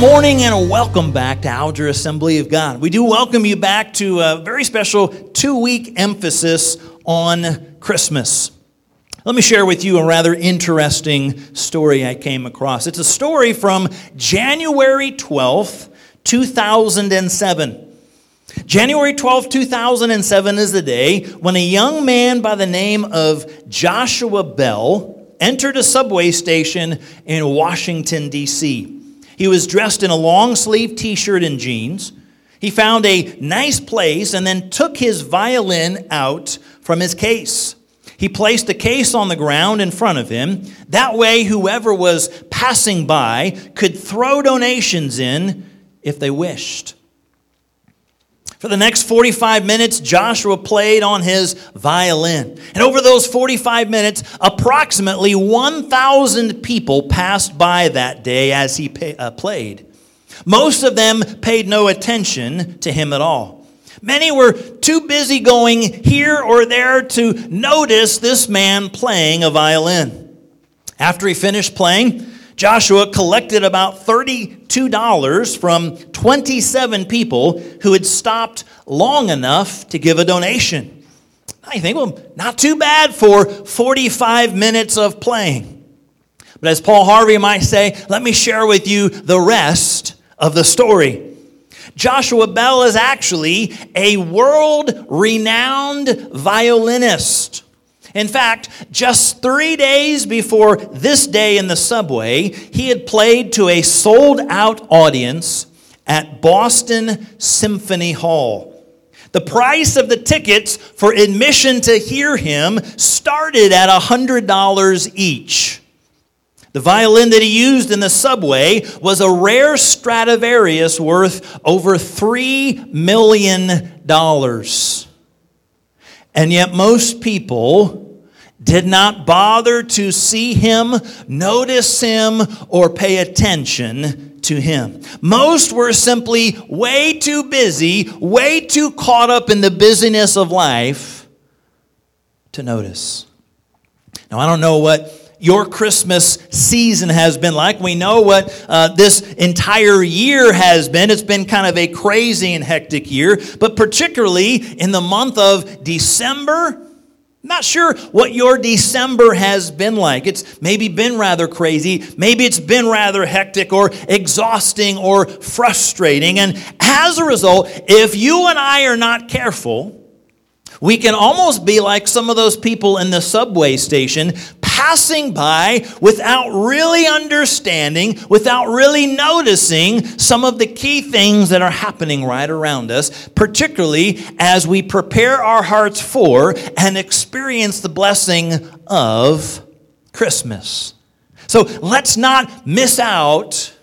morning and welcome back to Alger Assembly of God. We do welcome you back to a very special two week emphasis on Christmas. Let me share with you a rather interesting story I came across. It's a story from January 12th, 2007. January 12, 2007 is the day when a young man by the name of Joshua Bell entered a subway station in Washington, D.C. He was dressed in a long sleeve t shirt and jeans. He found a nice place and then took his violin out from his case. He placed the case on the ground in front of him. That way, whoever was passing by could throw donations in if they wished. For the next 45 minutes, Joshua played on his violin. And over those 45 minutes, approximately 1,000 people passed by that day as he pay, uh, played. Most of them paid no attention to him at all. Many were too busy going here or there to notice this man playing a violin. After he finished playing, Joshua collected about $32 from 27 people who had stopped long enough to give a donation. I think, well, not too bad for 45 minutes of playing. But as Paul Harvey might say, let me share with you the rest of the story. Joshua Bell is actually a world renowned violinist. In fact, just three days before this day in the subway, he had played to a sold out audience at Boston Symphony Hall. The price of the tickets for admission to hear him started at $100 each. The violin that he used in the subway was a rare Stradivarius worth over $3 million. And yet, most people did not bother to see him, notice him, or pay attention to him. Most were simply way too busy, way too caught up in the busyness of life to notice. Now, I don't know what your Christmas season has been like. We know what uh, this entire year has been. It's been kind of a crazy and hectic year, but particularly in the month of December. Not sure what your December has been like. It's maybe been rather crazy. Maybe it's been rather hectic or exhausting or frustrating. And as a result, if you and I are not careful, we can almost be like some of those people in the subway station passing by without really understanding, without really noticing some of the key things that are happening right around us, particularly as we prepare our hearts for and experience the blessing of Christmas. So let's not miss out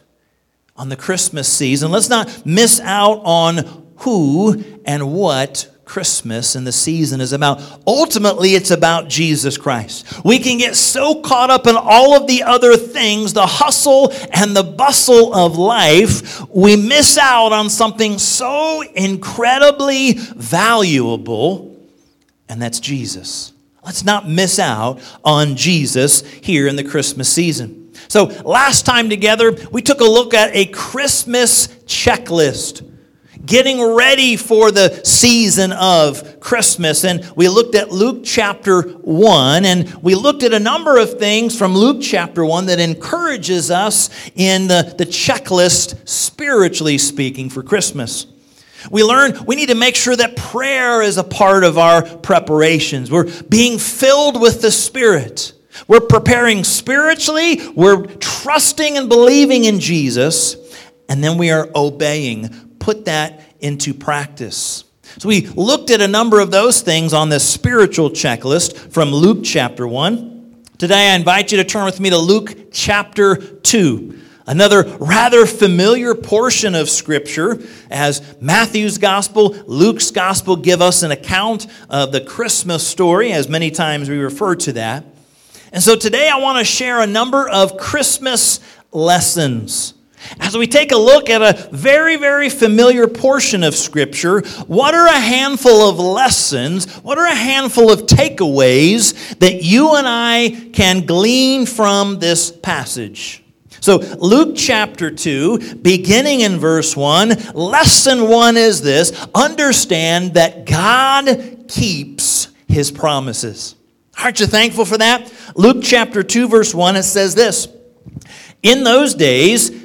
on the Christmas season. Let's not miss out on who and what Christmas and the season is about. Ultimately, it's about Jesus Christ. We can get so caught up in all of the other things, the hustle and the bustle of life, we miss out on something so incredibly valuable, and that's Jesus. Let's not miss out on Jesus here in the Christmas season. So, last time together, we took a look at a Christmas checklist getting ready for the season of Christmas. And we looked at Luke chapter 1, and we looked at a number of things from Luke chapter 1 that encourages us in the, the checklist, spiritually speaking, for Christmas. We learn we need to make sure that prayer is a part of our preparations. We're being filled with the Spirit. We're preparing spiritually, we're trusting and believing in Jesus, and then we are obeying put that into practice. So we looked at a number of those things on this spiritual checklist from Luke chapter 1. Today I invite you to turn with me to Luke chapter 2. Another rather familiar portion of Scripture as Matthew's Gospel, Luke's Gospel give us an account of the Christmas story, as many times we refer to that. And so today I want to share a number of Christmas lessons as we take a look at a very, very familiar portion of Scripture, what are a handful of lessons, what are a handful of takeaways that you and I can glean from this passage? So, Luke chapter 2, beginning in verse 1, lesson 1 is this understand that God keeps his promises. Aren't you thankful for that? Luke chapter 2, verse 1, it says this In those days,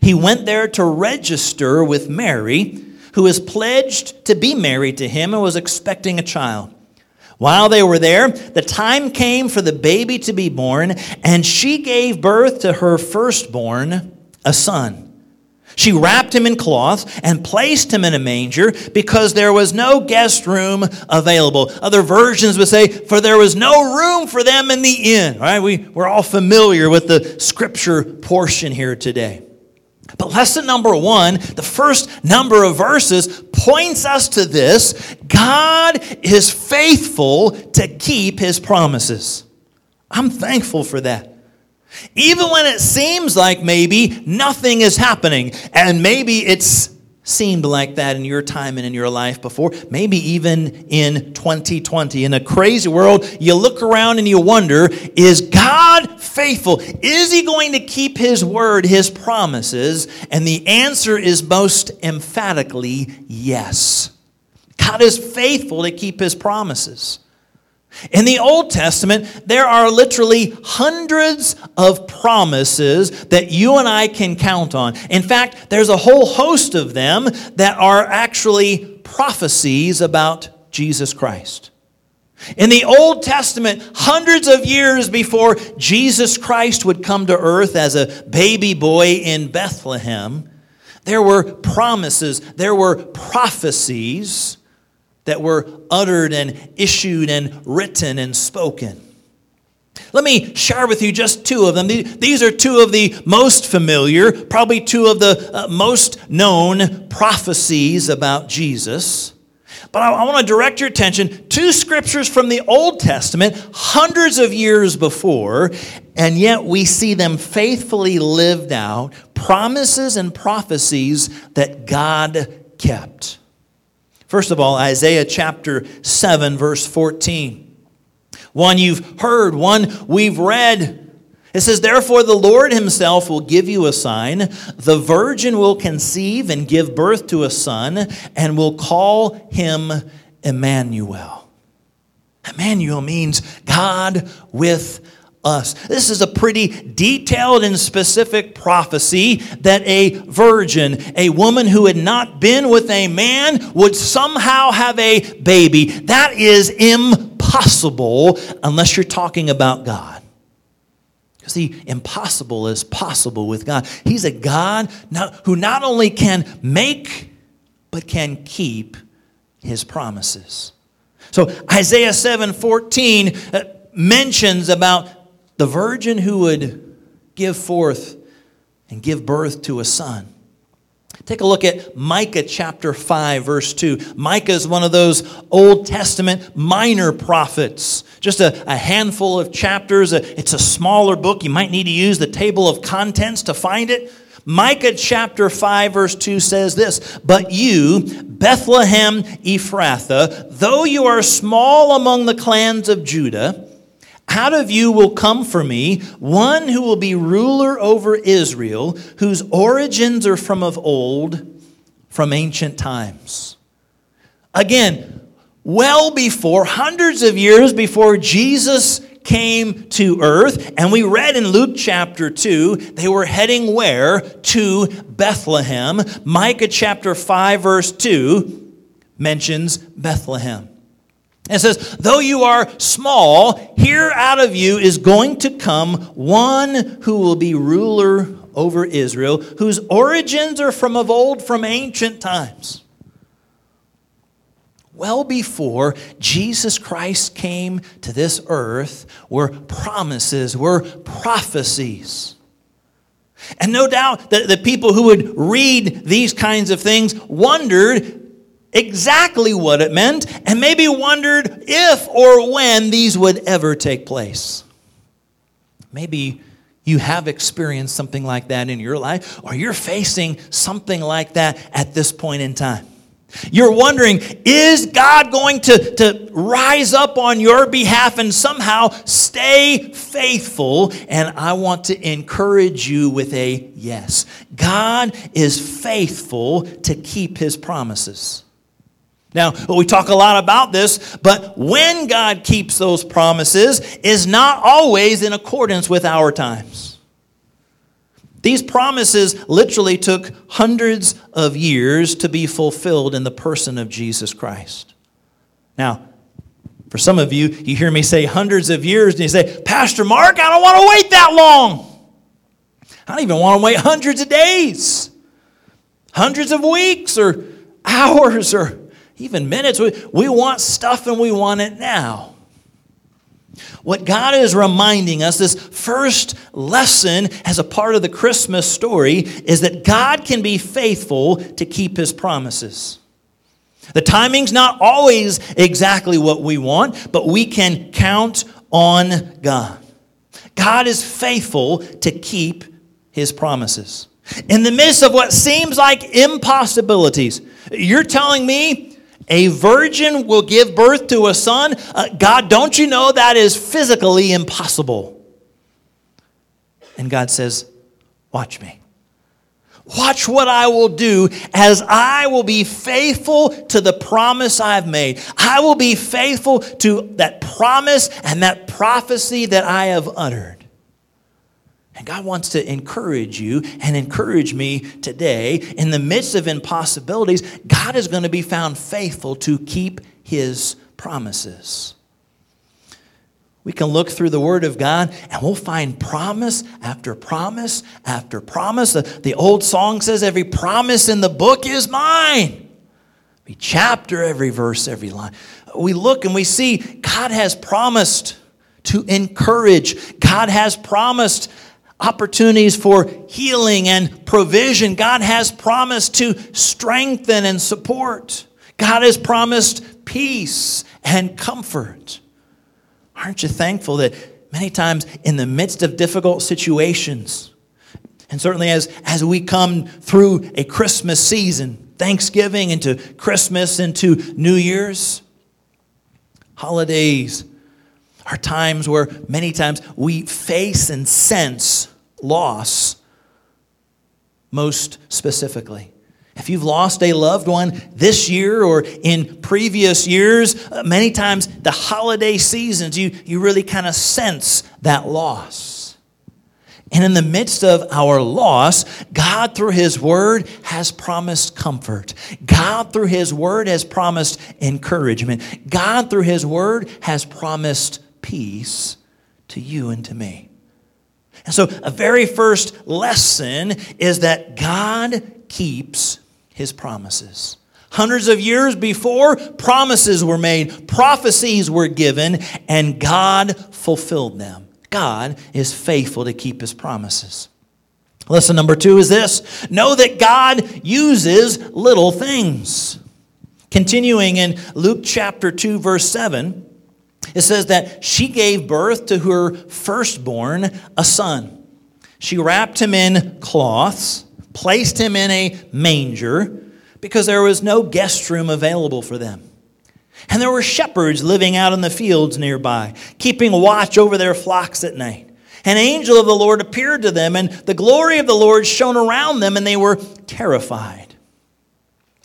He went there to register with Mary, who was pledged to be married to him and was expecting a child. While they were there, the time came for the baby to be born, and she gave birth to her firstborn, a son. She wrapped him in cloth and placed him in a manger because there was no guest room available. Other versions would say, for there was no room for them in the inn. Right, we, we're all familiar with the scripture portion here today. But lesson number one, the first number of verses, points us to this God is faithful to keep his promises. I'm thankful for that. Even when it seems like maybe nothing is happening, and maybe it's seemed like that in your time and in your life before, maybe even in 2020. In a crazy world, you look around and you wonder is God faithful? Is He going to keep His word, His promises? And the answer is most emphatically yes. God is faithful to keep His promises. In the Old Testament, there are literally hundreds of promises that you and I can count on. In fact, there's a whole host of them that are actually prophecies about Jesus Christ. In the Old Testament, hundreds of years before Jesus Christ would come to earth as a baby boy in Bethlehem, there were promises, there were prophecies that were uttered and issued and written and spoken. Let me share with you just two of them. These are two of the most familiar, probably two of the uh, most known prophecies about Jesus. But I, I want to direct your attention to scriptures from the Old Testament, hundreds of years before, and yet we see them faithfully lived out, promises and prophecies that God kept. First of all, Isaiah chapter 7, verse 14. One you've heard, one we've read. It says, Therefore, the Lord himself will give you a sign. The virgin will conceive and give birth to a son, and will call him Emmanuel. Emmanuel means God with us. This is a pretty detailed and specific prophecy that a virgin, a woman who had not been with a man, would somehow have a baby. That is impossible unless you're talking about God. See, impossible is possible with God. He's a God who not only can make, but can keep his promises. So Isaiah 7 14 uh, mentions about the virgin who would give forth and give birth to a son. Take a look at Micah chapter 5, verse 2. Micah is one of those Old Testament minor prophets, just a, a handful of chapters. It's a smaller book. You might need to use the table of contents to find it. Micah chapter 5, verse 2 says this But you, Bethlehem Ephrathah, though you are small among the clans of Judah, out of you will come for me one who will be ruler over Israel, whose origins are from of old, from ancient times. Again, well before, hundreds of years before Jesus came to earth, and we read in Luke chapter 2, they were heading where? To Bethlehem. Micah chapter 5, verse 2 mentions Bethlehem. And says, Though you are small, here out of you is going to come one who will be ruler over Israel, whose origins are from of old, from ancient times. Well before Jesus Christ came to this earth were promises, were prophecies. And no doubt that the people who would read these kinds of things wondered exactly what it meant and maybe wondered if or when these would ever take place. Maybe you have experienced something like that in your life, or you're facing something like that at this point in time. You're wondering, is God going to, to rise up on your behalf and somehow stay faithful? And I want to encourage you with a yes. God is faithful to keep his promises. Now, we talk a lot about this, but when God keeps those promises is not always in accordance with our times. These promises literally took hundreds of years to be fulfilled in the person of Jesus Christ. Now, for some of you, you hear me say hundreds of years, and you say, Pastor Mark, I don't want to wait that long. I don't even want to wait hundreds of days, hundreds of weeks, or hours, or even minutes. We, we want stuff and we want it now. What God is reminding us, this first lesson as a part of the Christmas story, is that God can be faithful to keep his promises. The timing's not always exactly what we want, but we can count on God. God is faithful to keep his promises. In the midst of what seems like impossibilities, you're telling me a virgin will give birth to a son. Uh, God, don't you know that is physically impossible? And God says, Watch me. Watch what I will do as I will be faithful to the promise I've made. I will be faithful to that promise and that prophecy that I have uttered. And God wants to encourage you and encourage me today. In the midst of impossibilities, God is going to be found faithful to keep his promises. We can look through the Word of God and we'll find promise after promise after promise. The, the old song says, Every promise in the book is mine. Every chapter, every verse, every line. We look and we see God has promised to encourage, God has promised opportunities for healing and provision. God has promised to strengthen and support. God has promised peace and comfort. Aren't you thankful that many times in the midst of difficult situations, and certainly as, as we come through a Christmas season, Thanksgiving into Christmas into New Year's, holidays, are times where many times we face and sense loss most specifically. If you've lost a loved one this year or in previous years, uh, many times the holiday seasons, you, you really kind of sense that loss. And in the midst of our loss, God, through His Word, has promised comfort. God, through His Word, has promised encouragement. God, through His Word, has promised peace to you and to me. And so, a very first lesson is that God keeps his promises. Hundreds of years before, promises were made, prophecies were given, and God fulfilled them. God is faithful to keep his promises. Lesson number two is this know that God uses little things. Continuing in Luke chapter 2, verse 7, it says that she gave birth to her firstborn, a son. She wrapped him in cloths, placed him in a manger, because there was no guest room available for them. And there were shepherds living out in the fields nearby, keeping watch over their flocks at night. An angel of the Lord appeared to them, and the glory of the Lord shone around them, and they were terrified.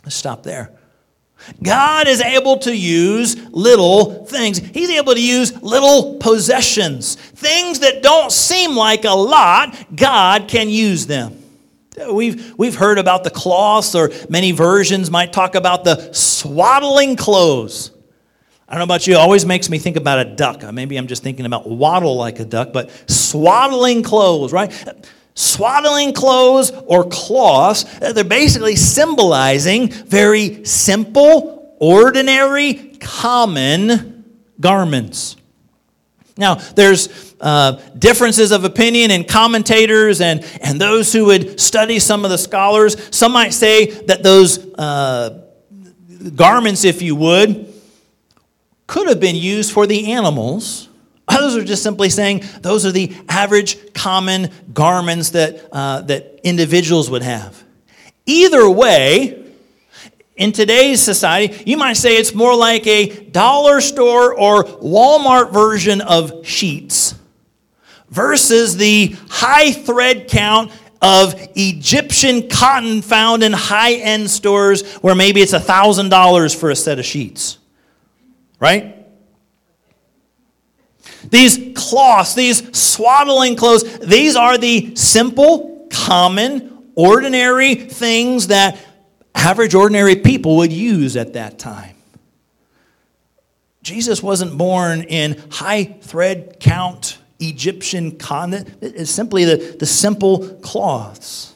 Let's stop there. God is able to use little things. He's able to use little possessions. Things that don't seem like a lot, God can use them. We've, we've heard about the cloths, or many versions might talk about the swaddling clothes. I don't know about you, it always makes me think about a duck. Maybe I'm just thinking about waddle like a duck, but swaddling clothes, right? Swaddling clothes or cloths, they're basically symbolizing very simple, ordinary, common garments. Now, there's uh, differences of opinion in commentators and, and those who would study some of the scholars. Some might say that those uh, garments, if you would, could have been used for the animals. Others are just simply saying those are the average common garments that, uh, that individuals would have. Either way, in today's society, you might say it's more like a dollar store or Walmart version of sheets versus the high thread count of Egyptian cotton found in high end stores where maybe it's $1,000 for a set of sheets. Right? These cloths, these swaddling clothes, these are the simple, common, ordinary things that average, ordinary people would use at that time. Jesus wasn't born in high thread count Egyptian cotton. It's simply the, the simple cloths.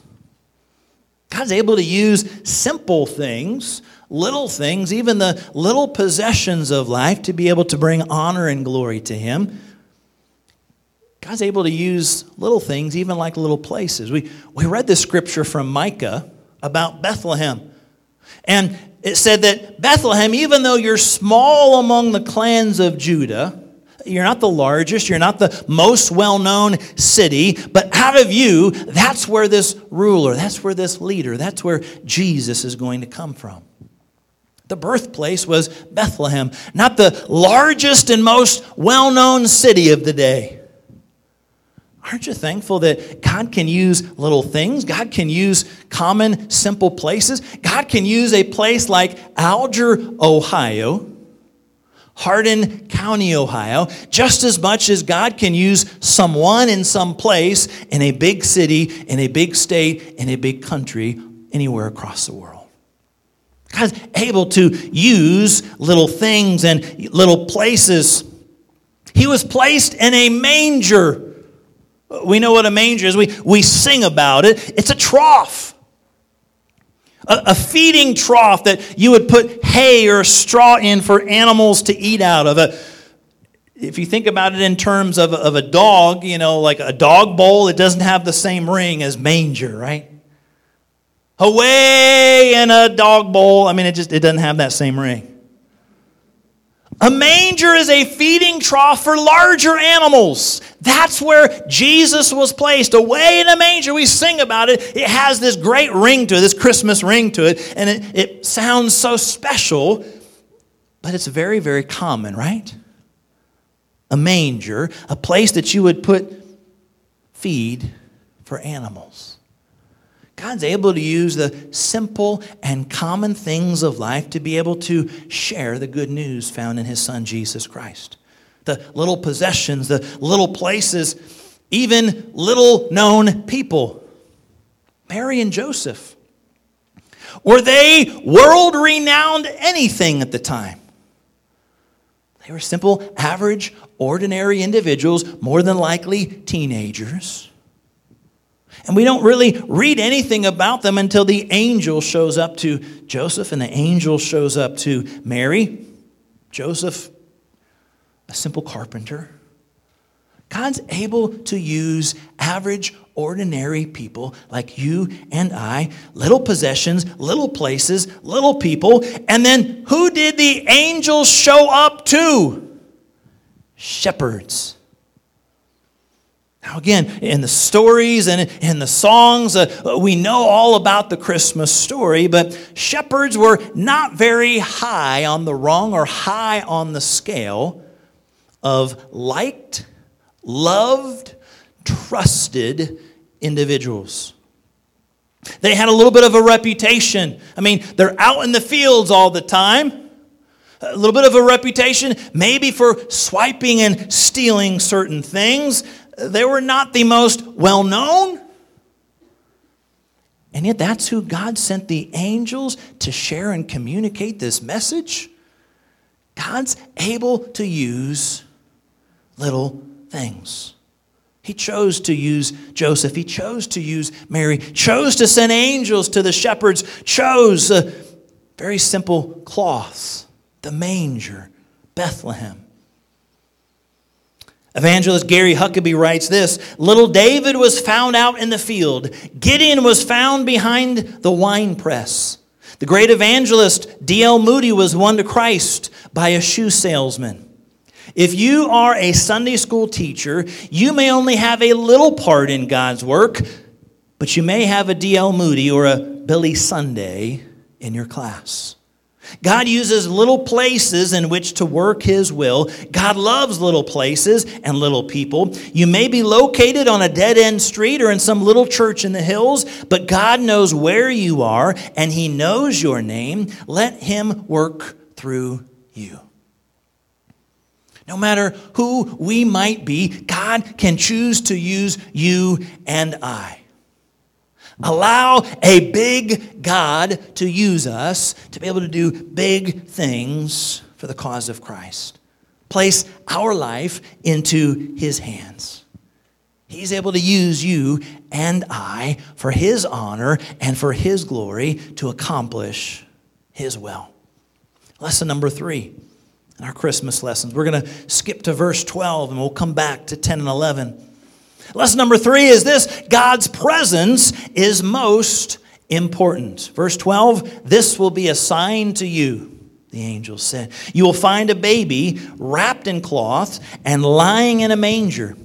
God's able to use simple things, little things, even the little possessions of life to be able to bring honor and glory to Him. God's able to use little things, even like little places. We, we read this scripture from Micah about Bethlehem. And it said that Bethlehem, even though you're small among the clans of Judah, you're not the largest, you're not the most well known city, but out of you, that's where this ruler, that's where this leader, that's where Jesus is going to come from. The birthplace was Bethlehem, not the largest and most well known city of the day. Aren't you thankful that God can use little things? God can use common, simple places. God can use a place like Alger, Ohio, Hardin County, Ohio, just as much as God can use someone in some place in a big city, in a big state, in a big country, anywhere across the world. God's able to use little things and little places. He was placed in a manger we know what a manger is. We, we sing about it. It's a trough, a, a feeding trough that you would put hay or straw in for animals to eat out of. A, if you think about it in terms of, of a dog, you know, like a dog bowl, it doesn't have the same ring as manger, right? Away in a dog bowl, I mean, it just it doesn't have that same ring. A manger is a feeding trough for larger animals. That's where Jesus was placed, away in a manger. We sing about it. It has this great ring to it, this Christmas ring to it, and it, it sounds so special, but it's very, very common, right? A manger, a place that you would put feed for animals. God's able to use the simple and common things of life to be able to share the good news found in His Son, Jesus Christ. The little possessions, the little places, even little known people. Mary and Joseph. Were they world renowned anything at the time? They were simple, average, ordinary individuals, more than likely teenagers. And we don't really read anything about them until the angel shows up to Joseph and the angel shows up to Mary. Joseph, a simple carpenter. God's able to use average, ordinary people like you and I, little possessions, little places, little people. And then who did the angels show up to? Shepherds. Now, again, in the stories and in the songs, uh, we know all about the Christmas story, but shepherds were not very high on the rung or high on the scale of liked, loved, trusted individuals. They had a little bit of a reputation. I mean, they're out in the fields all the time. A little bit of a reputation, maybe for swiping and stealing certain things they were not the most well known. And yet, that's who God sent the angels to share and communicate this message. God's able to use little things. He chose to use Joseph. He chose to use Mary. Chose to send angels to the shepherds. Chose very simple cloths, the manger, Bethlehem. Evangelist Gary Huckabee writes this Little David was found out in the field, Gideon was found behind the wine press. The great evangelist D.L. Moody was won to Christ by a shoe salesman. If you are a Sunday school teacher, you may only have a little part in God's work, but you may have a D.L. Moody or a Billy Sunday in your class. God uses little places in which to work His will. God loves little places and little people. You may be located on a dead end street or in some little church in the hills, but God knows where you are and He knows your name. Let Him work through you. No matter who we might be, God can choose to use you and I. Allow a big God to use us to be able to do big things for the cause of Christ. Place our life into His hands. He's able to use you and I for His honor and for His glory to accomplish His will. Lesson number three in our Christmas lessons. We're going to skip to verse 12 and we'll come back to 10 and 11. Lesson number three is this God's presence is most important. Verse 12, this will be a sign to you. The angel said, You will find a baby wrapped in cloth and lying in a manger.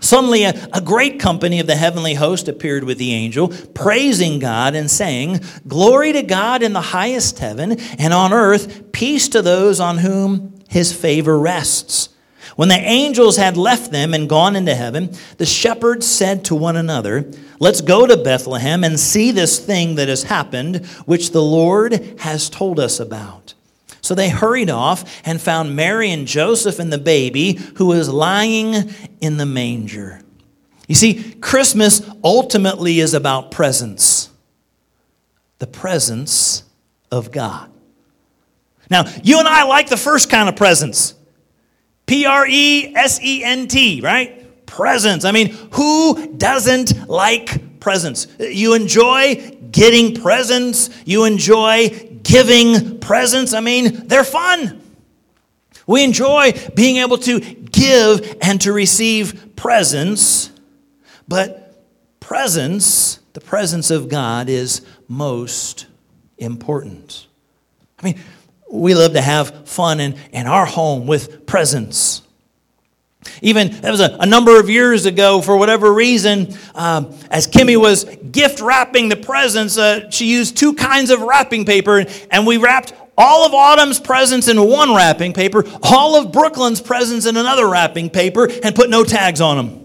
Suddenly, a, a, great company of the heavenly host appeared with the angel, praising God and saying, Glory to God in the highest heaven, and on earth, peace to those on whom his favor rests. When the angels had left them and gone into heaven, the shepherds said to one another, Let's go to Bethlehem and see this thing that has happened, which the Lord has told us about. So they hurried off and found Mary and Joseph and the baby who was lying in the manger. You see, Christmas ultimately is about presence the presence of God. Now, you and I like the first kind of presence P R E S E N T, right? Presents. I mean, who doesn't like presents? You enjoy getting presents, you enjoy giving presents. I mean, they're fun. We enjoy being able to give and to receive presents, but presence, the presence of God, is most important. I mean, we love to have fun in, in our home with presents. Even that was a, a number of years ago, for whatever reason, um, as Kimmy was gift wrapping the presents, uh, she used two kinds of wrapping paper, and we wrapped all of Autumn's presents in one wrapping paper, all of Brooklyn's presents in another wrapping paper, and put no tags on them.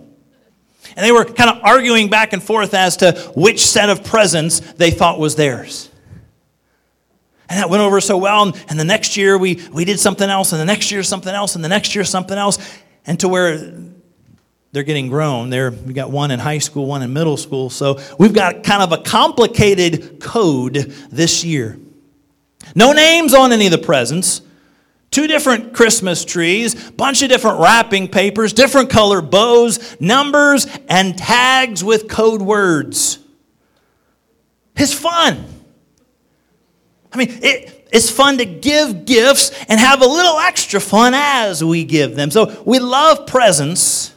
And they were kind of arguing back and forth as to which set of presents they thought was theirs. And that went over so well. And the next year we, we did something else, and the next year something else, and the next year something else. And to where they're getting grown. They're, we got one in high school, one in middle school. So we've got kind of a complicated code this year. No names on any of the presents. Two different Christmas trees, bunch of different wrapping papers, different color bows, numbers, and tags with code words. It's fun. I mean, it, it's fun to give gifts and have a little extra fun as we give them. So we love presents,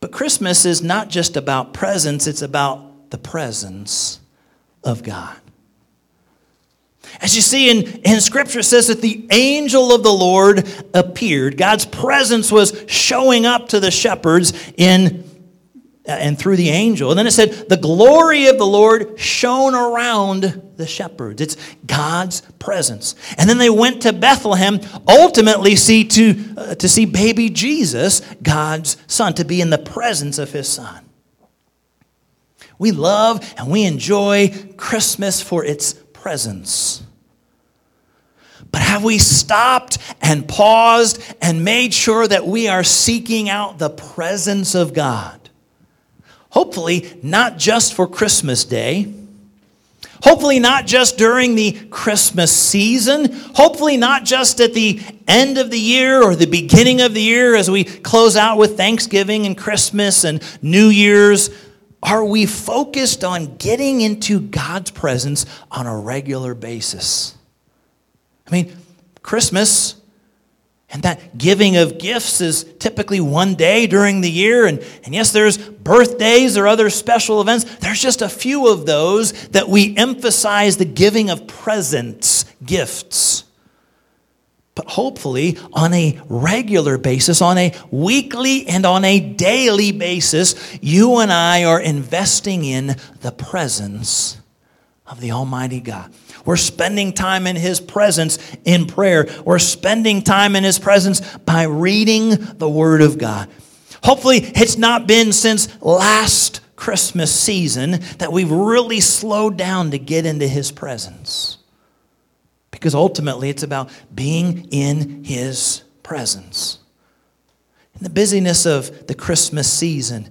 but Christmas is not just about presents, it's about the presence of God. As you see in, in Scripture, it says that the angel of the Lord appeared. God's presence was showing up to the shepherds in and through the angel. And then it said, the glory of the Lord shone around the shepherds. It's God's presence. And then they went to Bethlehem, ultimately see to, uh, to see baby Jesus, God's son, to be in the presence of his son. We love and we enjoy Christmas for its presence. But have we stopped and paused and made sure that we are seeking out the presence of God? Hopefully, not just for Christmas Day. Hopefully, not just during the Christmas season. Hopefully, not just at the end of the year or the beginning of the year as we close out with Thanksgiving and Christmas and New Year's. Are we focused on getting into God's presence on a regular basis? I mean, Christmas And that giving of gifts is typically one day during the year. And, and yes, there's birthdays or other special events. There's just a few of those that we emphasize the giving of presents, gifts. But hopefully, on a regular basis, on a weekly and on a daily basis, you and I are investing in the presence of the Almighty God. We're spending time in His presence in prayer. We're spending time in His presence by reading the Word of God. Hopefully, it's not been since last Christmas season that we've really slowed down to get into His presence. Because ultimately, it's about being in His presence. In the busyness of the Christmas season,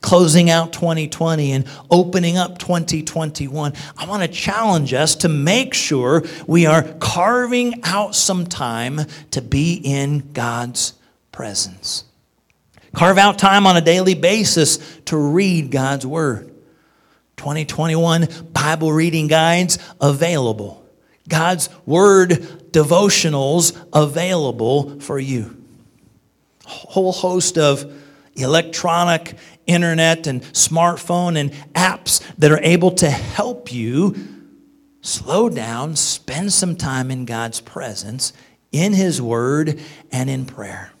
closing out 2020 and opening up 2021, I want to challenge us to make sure we are carving out some time to be in God's presence. Carve out time on a daily basis to read God's Word. 2021 Bible reading guides available. God's Word devotionals available for you. A whole host of electronic internet and smartphone and apps that are able to help you slow down, spend some time in God's presence, in His Word, and in prayer.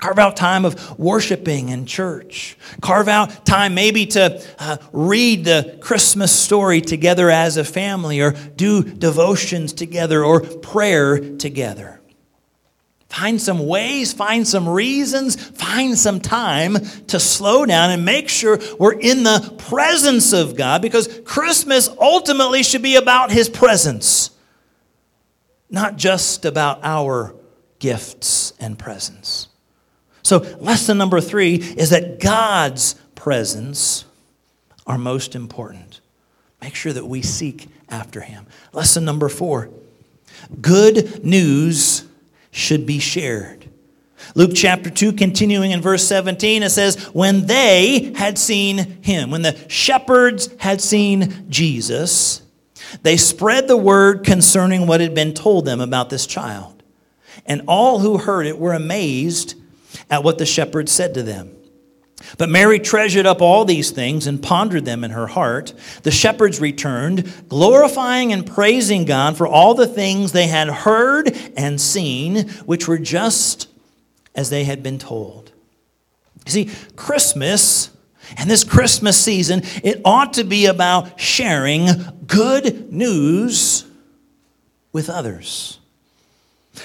Carve out time of worshiping in church. Carve out time maybe to uh, read the Christmas story together as a family or do devotions together or prayer together. Find some ways, find some reasons, find some time to slow down and make sure we're in the presence of God because Christmas ultimately should be about His presence, not just about our gifts and presents. So, lesson number three is that God's presence are most important. Make sure that we seek after Him. Lesson number four good news should be shared. Luke chapter 2, continuing in verse 17, it says, When they had seen him, when the shepherds had seen Jesus, they spread the word concerning what had been told them about this child. And all who heard it were amazed at what the shepherds said to them. But Mary treasured up all these things and pondered them in her heart. The shepherds returned, glorifying and praising God for all the things they had heard and seen, which were just as they had been told. You see, Christmas and this Christmas season, it ought to be about sharing good news with others.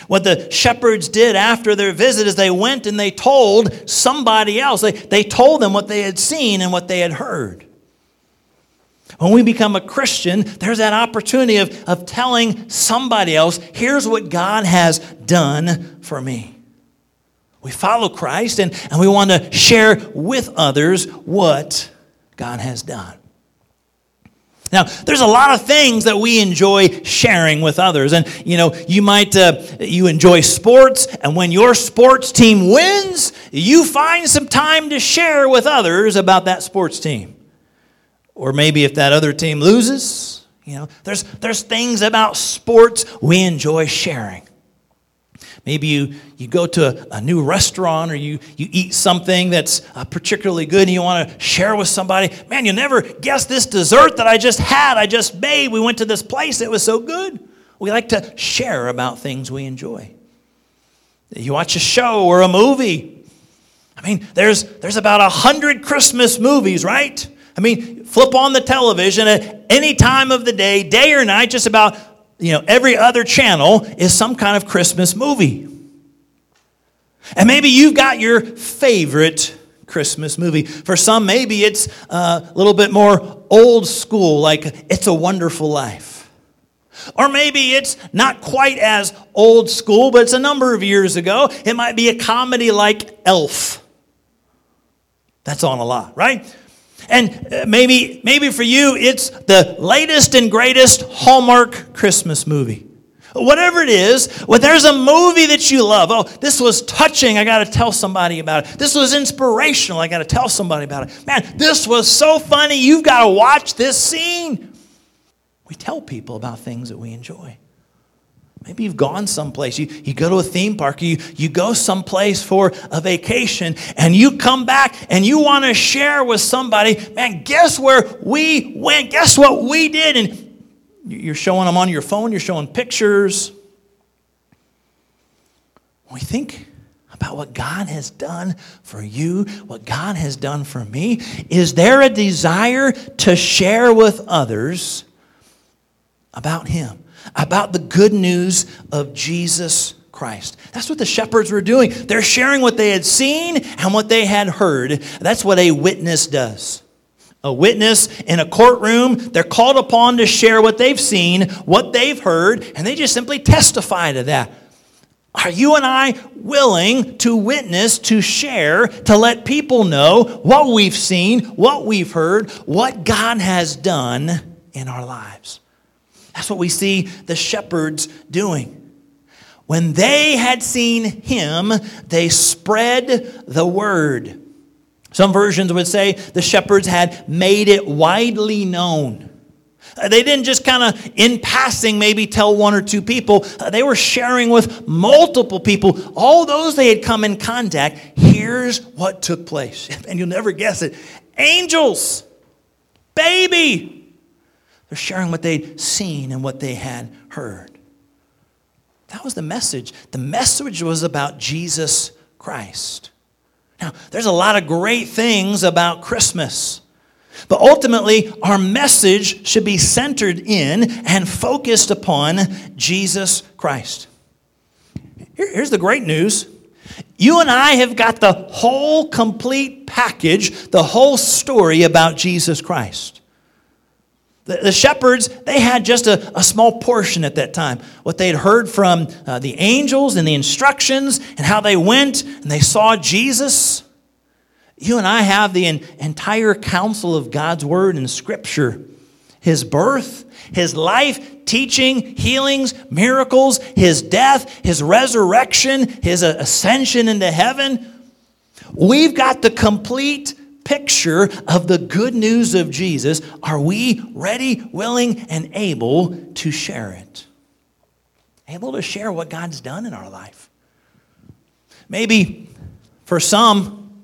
What the shepherds did after their visit is they went and they told somebody else. They, they told them what they had seen and what they had heard. When we become a Christian, there's that opportunity of, of telling somebody else, here's what God has done for me. We follow Christ and, and we want to share with others what God has done. Now, there's a lot of things that we enjoy sharing with others. And, you know, you might, uh, you enjoy sports, and when your sports team wins, you find some time to share with others about that sports team. Or maybe if that other team loses, you know, there's, there's things about sports we enjoy sharing. Maybe you, you go to a, a new restaurant or you, you eat something that's uh, particularly good and you want to share with somebody. Man, you never guess this dessert that I just had, I just made. We went to this place, it was so good. We like to share about things we enjoy. You watch a show or a movie. I mean, there's, there's about a hundred Christmas movies, right? I mean, flip on the television at any time of the day, day or night, just about you know, every other channel is some kind of Christmas movie. And maybe you've got your favorite Christmas movie. For some, maybe it's a little bit more old school, like It's a Wonderful Life. Or maybe it's not quite as old school, but it's a number of years ago. It might be a comedy like Elf. That's on a lot, right? And uh, maybe, maybe for you, it's the latest and greatest Hallmark Christmas movie. Whatever it is, well, there's a movie that you love. Oh, this was touching. I got to tell somebody about it. This was inspirational. I got to tell somebody about it. Man, this was so funny. You've got to watch this scene. We tell people about things that we enjoy. Maybe you've gone someplace. You, you go to a theme park, you, you go someplace for a vacation, and you come back and you want to share with somebody, man, guess where we went? Guess what we did? And you're showing them on your phone, you're showing pictures. When we think about what God has done for you, what God has done for me, is there a desire to share with others about Him? About the good news of Jesus Christ. That's what the shepherds were doing. They're sharing what they had seen and what they had heard. That's what a witness does. A witness in a courtroom, they're called upon to share what they've seen, what they've heard, and they just simply testify to that. Are you and I willing to witness, to share, to let people know what we've seen, what we've heard, what God has done in our lives? That's what we see the shepherds doing. When they had seen him, they spread the word. Some versions would say the shepherds had made it widely known. Uh, they didn't just kind of, in passing, maybe tell one or two people. Uh, they were sharing with multiple people. All those they had come in contact. Here's what took place. And you'll never guess it angels, baby, they're sharing what they'd seen and what they had heard. That was the message. The message was about Jesus Christ. Now, there's a lot of great things about Christmas. But ultimately, our message should be centered in and focused upon Jesus Christ. here's the great news you and I have got the whole complete package, the whole story about Jesus Christ. The, the shepherds, they had just a, a, small portion at that time. What they had heard from uh, the angels and the instructions and how they went and they saw Jesus. You and I have the in, entire counsel of God's word and scripture His birth, His life, teaching, healings, miracles, His death, His resurrection, His ascension into heaven. We've got the complete picture of the good news of Jesus, are we ready, willing, and able to share it? Able to share what God's done in our life. Maybe for some,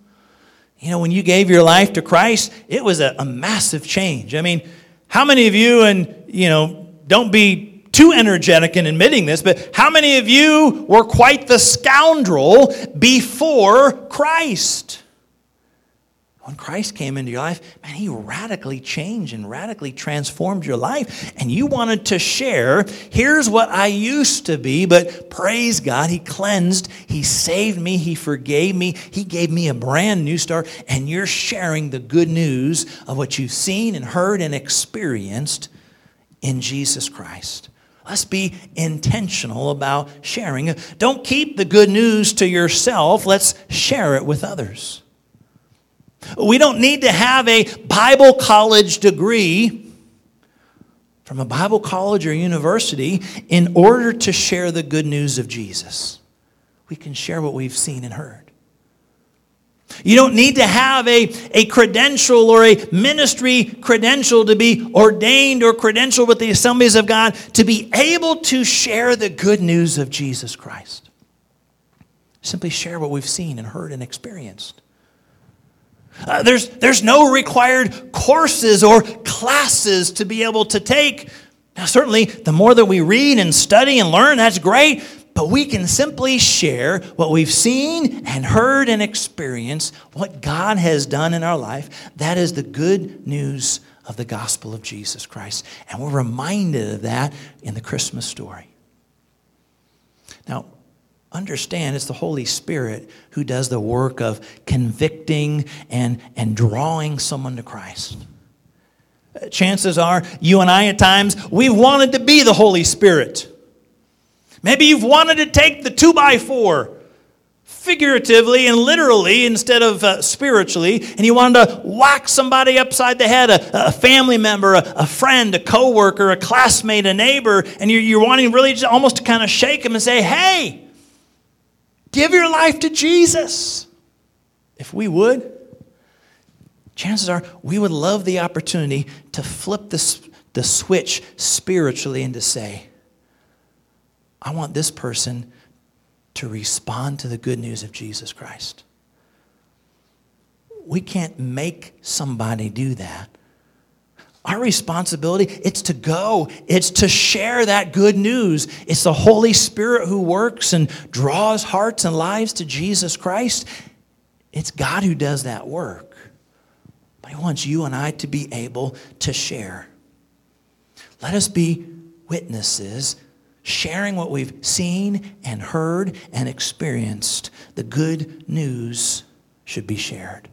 you know, when you gave your life to Christ, it was a, a massive change. I mean, how many of you, and, you know, don't be too energetic in admitting this, but how many of you were quite the scoundrel before Christ? When Christ came into your life, man, he radically changed and radically transformed your life. And you wanted to share, here's what I used to be, but praise God, he cleansed, he saved me, he forgave me, he gave me a brand new start. And you're sharing the good news of what you've seen and heard and experienced in Jesus Christ. Let's be intentional about sharing. Don't keep the good news to yourself, let's share it with others. We don't need to have a Bible college degree from a Bible college or university in order to share the good news of Jesus. We can share what we've seen and heard. You don't need to have a, a credential or a ministry credential to be ordained or credentialed with the assemblies of God to be able to share the good news of Jesus Christ. Simply share what we've seen and heard and experienced. Uh, there's, there's no required courses or classes to be able to take. Now, certainly, the more that we read and study and learn, that's great, but we can simply share what we've seen and heard and experienced, what God has done in our life. That is the good news of the gospel of Jesus Christ. And we're reminded of that in the Christmas story. Now, understand it's the Holy Spirit who does the work of convicting and, and drawing someone to Christ. Chances are, you and I at times, we've wanted to be the Holy Spirit. Maybe you've wanted to take the two by four, figuratively and literally instead of uh, spiritually, and you wanted to whack somebody upside the head, a, a family member, a, a, friend, a coworker, a classmate, a neighbor, and you're, you're wanting really just almost to kind of shake them and say, hey, Give your life to Jesus. If we would, chances are we would love the opportunity to flip the, the switch spiritually and to say, I want this person to respond to the good news of Jesus Christ. We can't make somebody do that. Our responsibility, it's to go. It's to share that good news. It's the Holy Spirit who works and draws hearts and lives to Jesus Christ. It's God who does that work. But He wants you and I to be able to share. Let us be witnesses, sharing what we've seen and heard and experienced. The good news should be shared.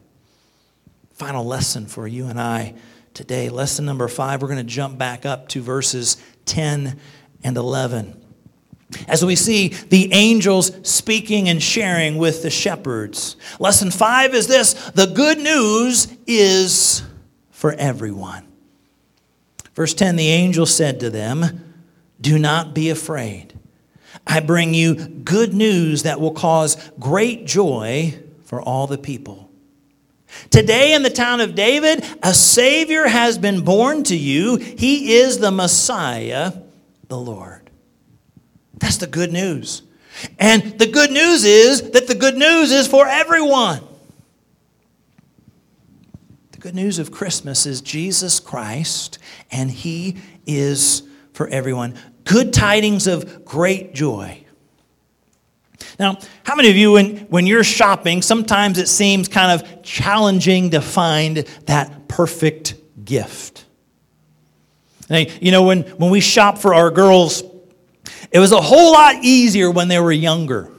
Final lesson for you and I today. Lesson number five, we're going to jump back up to verses 10 and 11. As we see the angels speaking and sharing with the shepherds. Lesson five is this the good news is for everyone. Verse 10 the angel said to them, Do not be afraid. I bring you good news that will cause great joy for all the people. Today in the town of David, a Savior has been born to you. He is the Messiah, the Lord. That's the good news. And the good news is that the good news is for everyone. The good news of Christmas is Jesus Christ, and He is for everyone. Good tidings of great joy. Now, how many of you, when, when you're shopping, sometimes it seems kind of challenging to find that perfect gift? Now, you know, when, when we shop for our girls, it was a whole lot easier when they were younger.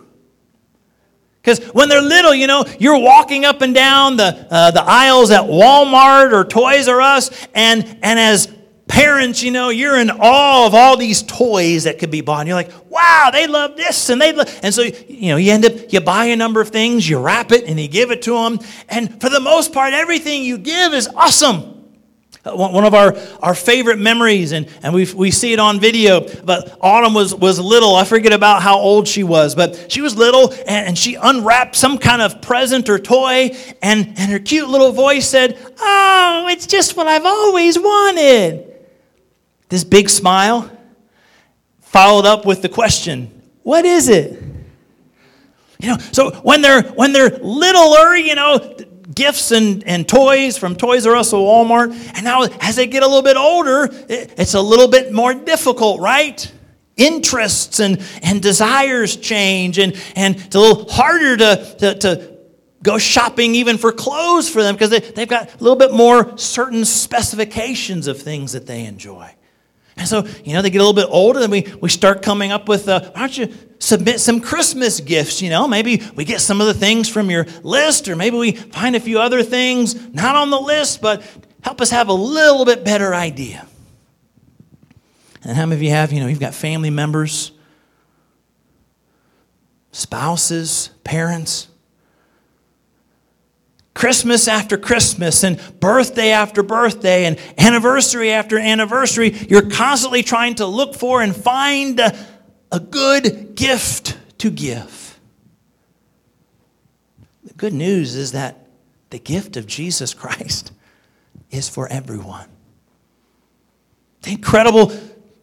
Because when they're little, you know, you're walking up and down the, uh, the aisles at Walmart or Toys R Us, and, and as parents, you know, you're in awe of all these toys that could be bought. And you're like, wow, they love this and they love. And so, you know, you end up, you buy a number of things, you wrap it, and you give it to them. And for the most part, everything you give is awesome. Uh, one of our, our favorite memories, and, and we, we see it on video, but Autumn was, was little. I forget about how old she was, but she was little, and, and she unwrapped some kind of present or toy, and, and her cute little voice said, Oh, it's just what I've always wanted. This big smile, followed up with the question, What is it? You know, so when they're when they're littler, you know, gifts and, and toys from Toys R Us or Walmart, and now as they get a little bit older, it, it's a little bit more difficult, right? Interests and, and desires change, and, and it's a little harder to, to, to go shopping even for clothes for them because they, they've got a little bit more certain specifications of things that they enjoy. And so, you know, they get a little bit older, and we, we start coming up with, uh, why don't you submit some Christmas gifts? You know, maybe we get some of the things from your list, or maybe we find a few other things not on the list, but help us have a little bit better idea. And how many of you have, you know, you've got family members, spouses, parents, Christmas after Christmas and birthday after birthday and anniversary after anniversary, you're constantly trying to look for and find a, a good gift to give. The good news is that the gift of Jesus Christ is for everyone. The incredible,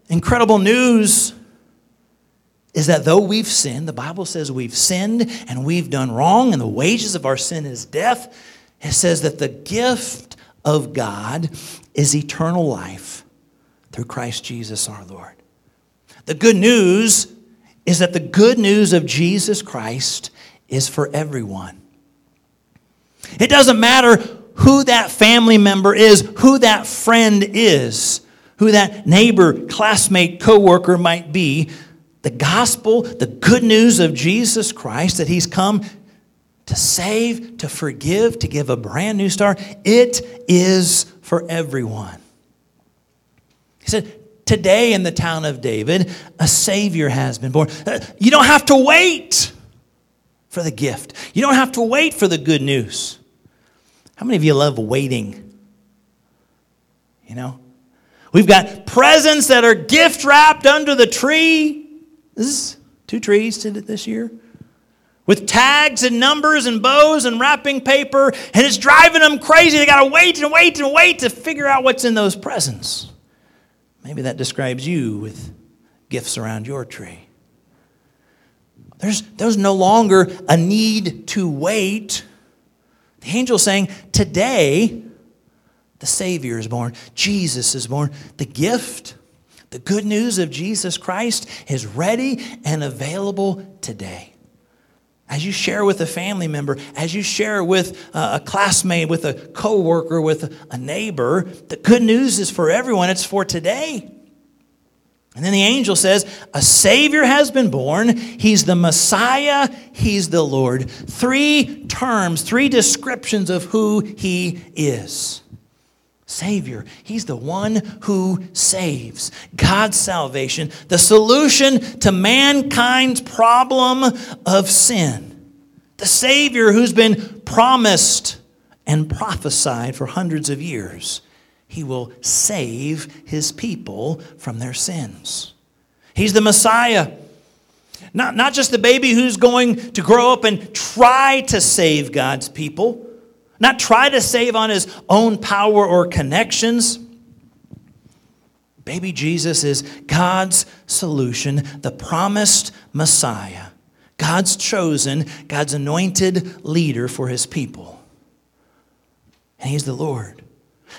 incredible news is that though we've sinned, the Bible says we've sinned and we've done wrong, and the wages of our sin is death. It says that the gift of God is eternal life through Christ Jesus our Lord. The good news is that the good news of Jesus Christ is for everyone. It doesn't matter who that family member is, who that friend is, who that neighbor, classmate, coworker might be the gospel, the good news of Jesus Christ, that He's come to save, to forgive, to give a brand new start, it is for everyone. He said, Today in the town of David, a Savior has been born. Uh, you don't have to wait for the gift, you don't have to wait for the good news. How many of you love waiting? You know? We've got presents that are gift wrapped under the tree. This is two trees this year with tags and numbers and bows and wrapping paper, and it's driving them crazy. They got to wait and wait and wait to figure out what's in those presents. Maybe that describes you with gifts around your tree. There's, there's no longer a need to wait. The angel saying, Today, the Savior is born. Jesus is born. The gift, the good news of Jesus Christ is ready and available today. As you share with a family member, as you share with a classmate, with a coworker, with a neighbor, the good news is for everyone. It's for today. And then the angel says, A Savior has been born. He's the Messiah. He's the Lord. Three terms, three descriptions of who He is. Savior. He's the one who saves. God's salvation, the solution to mankind's problem of sin. The Savior who's been promised and prophesied for hundreds of years. He will save his people from their sins. He's the Messiah. Not, not just the baby who's going to grow up and try to save God's people, not try to save on his own power or connections. Baby Jesus is God's solution, the promised Messiah, God's chosen, God's anointed leader for his people. And he's the Lord.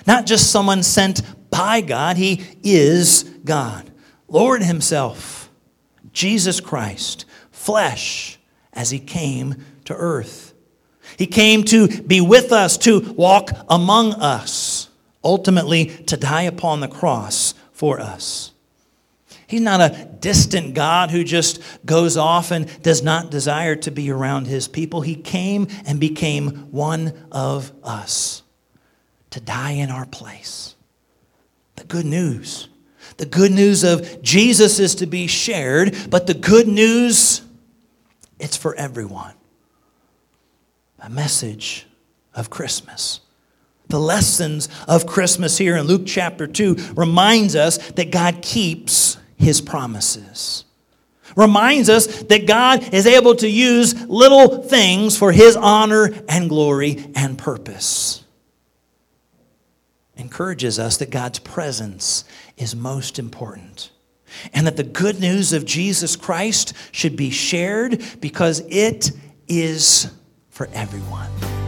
Not just someone sent by God, He is God. Lord Himself, Jesus Christ, flesh as He came to earth. He came to be with us, to walk among us, ultimately to die upon the cross for us. He's not a distant God who just goes off and does not desire to be around his people. He came and became one of us to die in our place. The good news. The good news of Jesus is to be shared, but the good news, it's for everyone. A message of Christmas. The lessons of Christmas here in Luke chapter 2 reminds us that God keeps his promises. Reminds us that God is able to use little things for his honor and glory and purpose encourages us that God's presence is most important. And that the good news of Jesus Christ should be shared because it is for everyone.